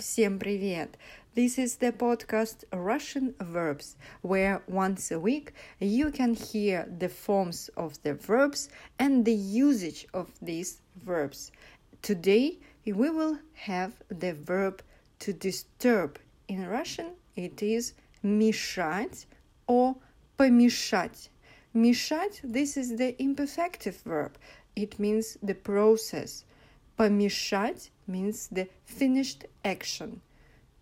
Всем привет! This is the podcast Russian Verbs, where once a week you can hear the forms of the verbs and the usage of these verbs. Today we will have the verb to disturb. In Russian it is мешать or помешать. Мешать, this is the imperfective verb. It means the process. Помешать means the finished action.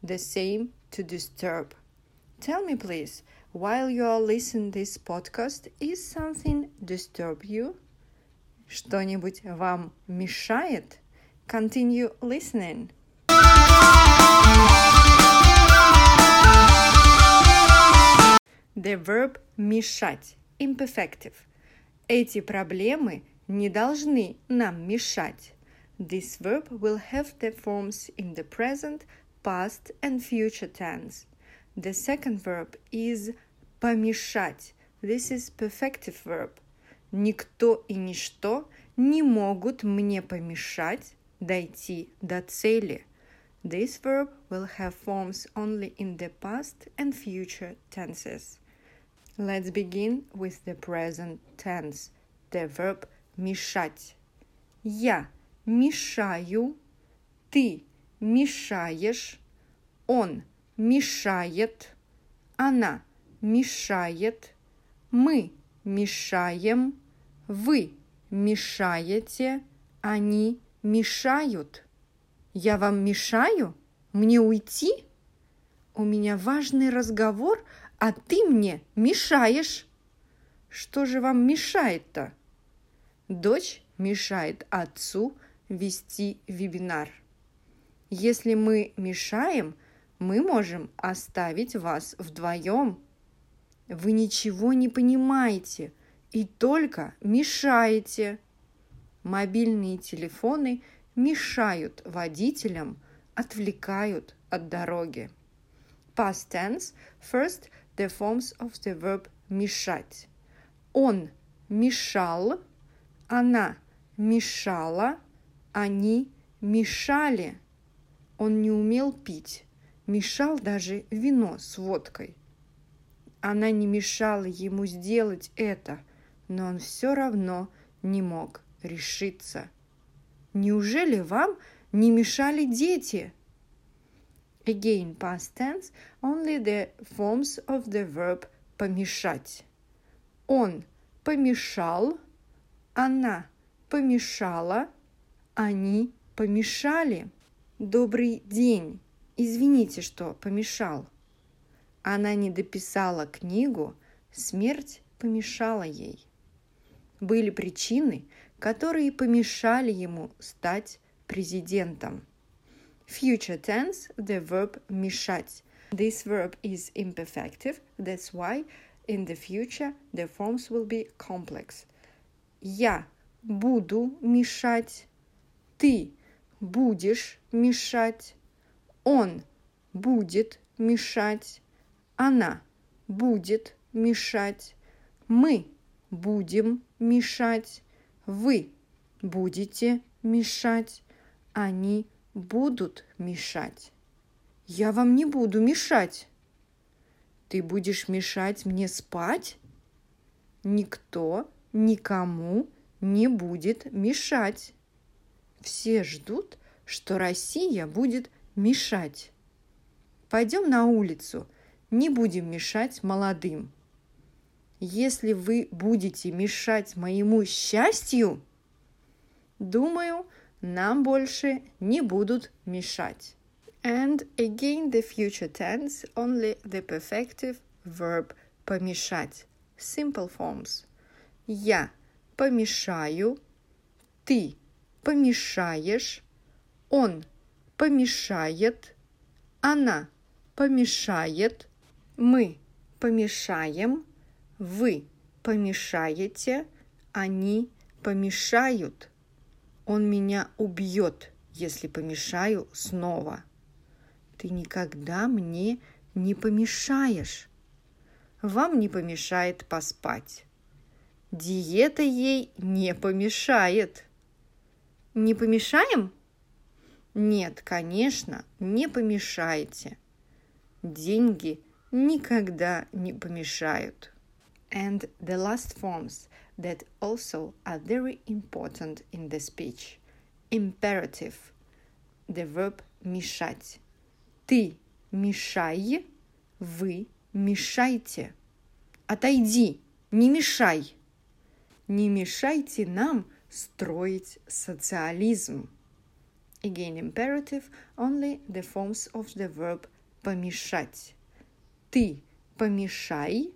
The same to disturb. Tell me please, while you are listening this podcast, is something disturb you? Что-нибудь вам мешает? Continue listening. The verb мешать imperfective. Эти проблемы не должны нам мешать. This verb will have the forms in the present, past and future tense. The second verb is помешать. This is perfective verb. Никто и ничто не могут мне помешать дойти до цели. This verb will have forms only in the past and future tenses. Let's begin with the present tense, the verb мешать. Я мешаю, ты мешаешь, он мешает, она мешает, мы мешаем, вы мешаете, они мешают. Я вам мешаю? Мне уйти? У меня важный разговор, а ты мне мешаешь. Что же вам мешает-то? Дочь мешает отцу вести вебинар. Если мы мешаем, мы можем оставить вас вдвоем. Вы ничего не понимаете и только мешаете. Мобильные телефоны мешают водителям, отвлекают от дороги. Past tense. First, the forms of the verb мешать. Он мешал, она мешала, они мешали. Он не умел пить, мешал даже вино с водкой. Она не мешала ему сделать это, но он все равно не мог решиться. Неужели вам не мешали дети? Again, past tense, only the forms of the verb помешать. Он помешал, она помешала, они помешали. Добрый день. Извините, что помешал. Она не дописала книгу, смерть помешала ей. Были причины, которые помешали ему стать президентом. Future tense, the verb мешать. This verb is imperfective, that's why in the future the forms will be complex. Я буду мешать, ты будешь мешать, он будет мешать, она будет мешать, мы будем мешать, вы будете мешать, они будут мешать. Я вам не буду мешать. Ты будешь мешать мне спать? Никто никому не будет мешать. Все ждут, что Россия будет мешать. Пойдем на улицу, не будем мешать молодым. Если вы будете мешать моему счастью, думаю, нам больше не будут мешать. And again the future tense, only the perfective verb помешать. Simple forms. Я помешаю, ты помешаешь, он помешает, она помешает, мы помешаем, вы помешаете, они помешают. Он меня убьет, если помешаю снова. Ты никогда мне не помешаешь. Вам не помешает поспать. Диета ей не помешает. Не помешаем? Нет, конечно, не помешайте. Деньги никогда не помешают. And the last forms that also are very important in the speech. Imperative. The verb мешать. Ты мешай, вы мешайте. Отойди, не мешай. Не мешайте нам строить социализм. Again, imperative, only the forms of the verb помешать. Ты помешай,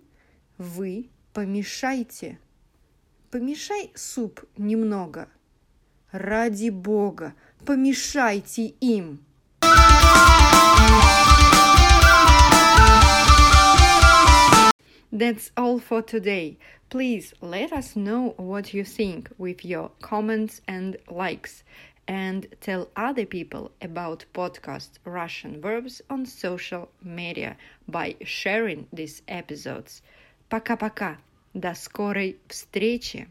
вы помешайте. Помешай суп немного. Ради Бога, помешайте им. That's all for today. Please let us know what you think with your comments and likes and tell other people about podcast Russian verbs on social media by sharing these episodes. Пока-пока. До скорой встречи.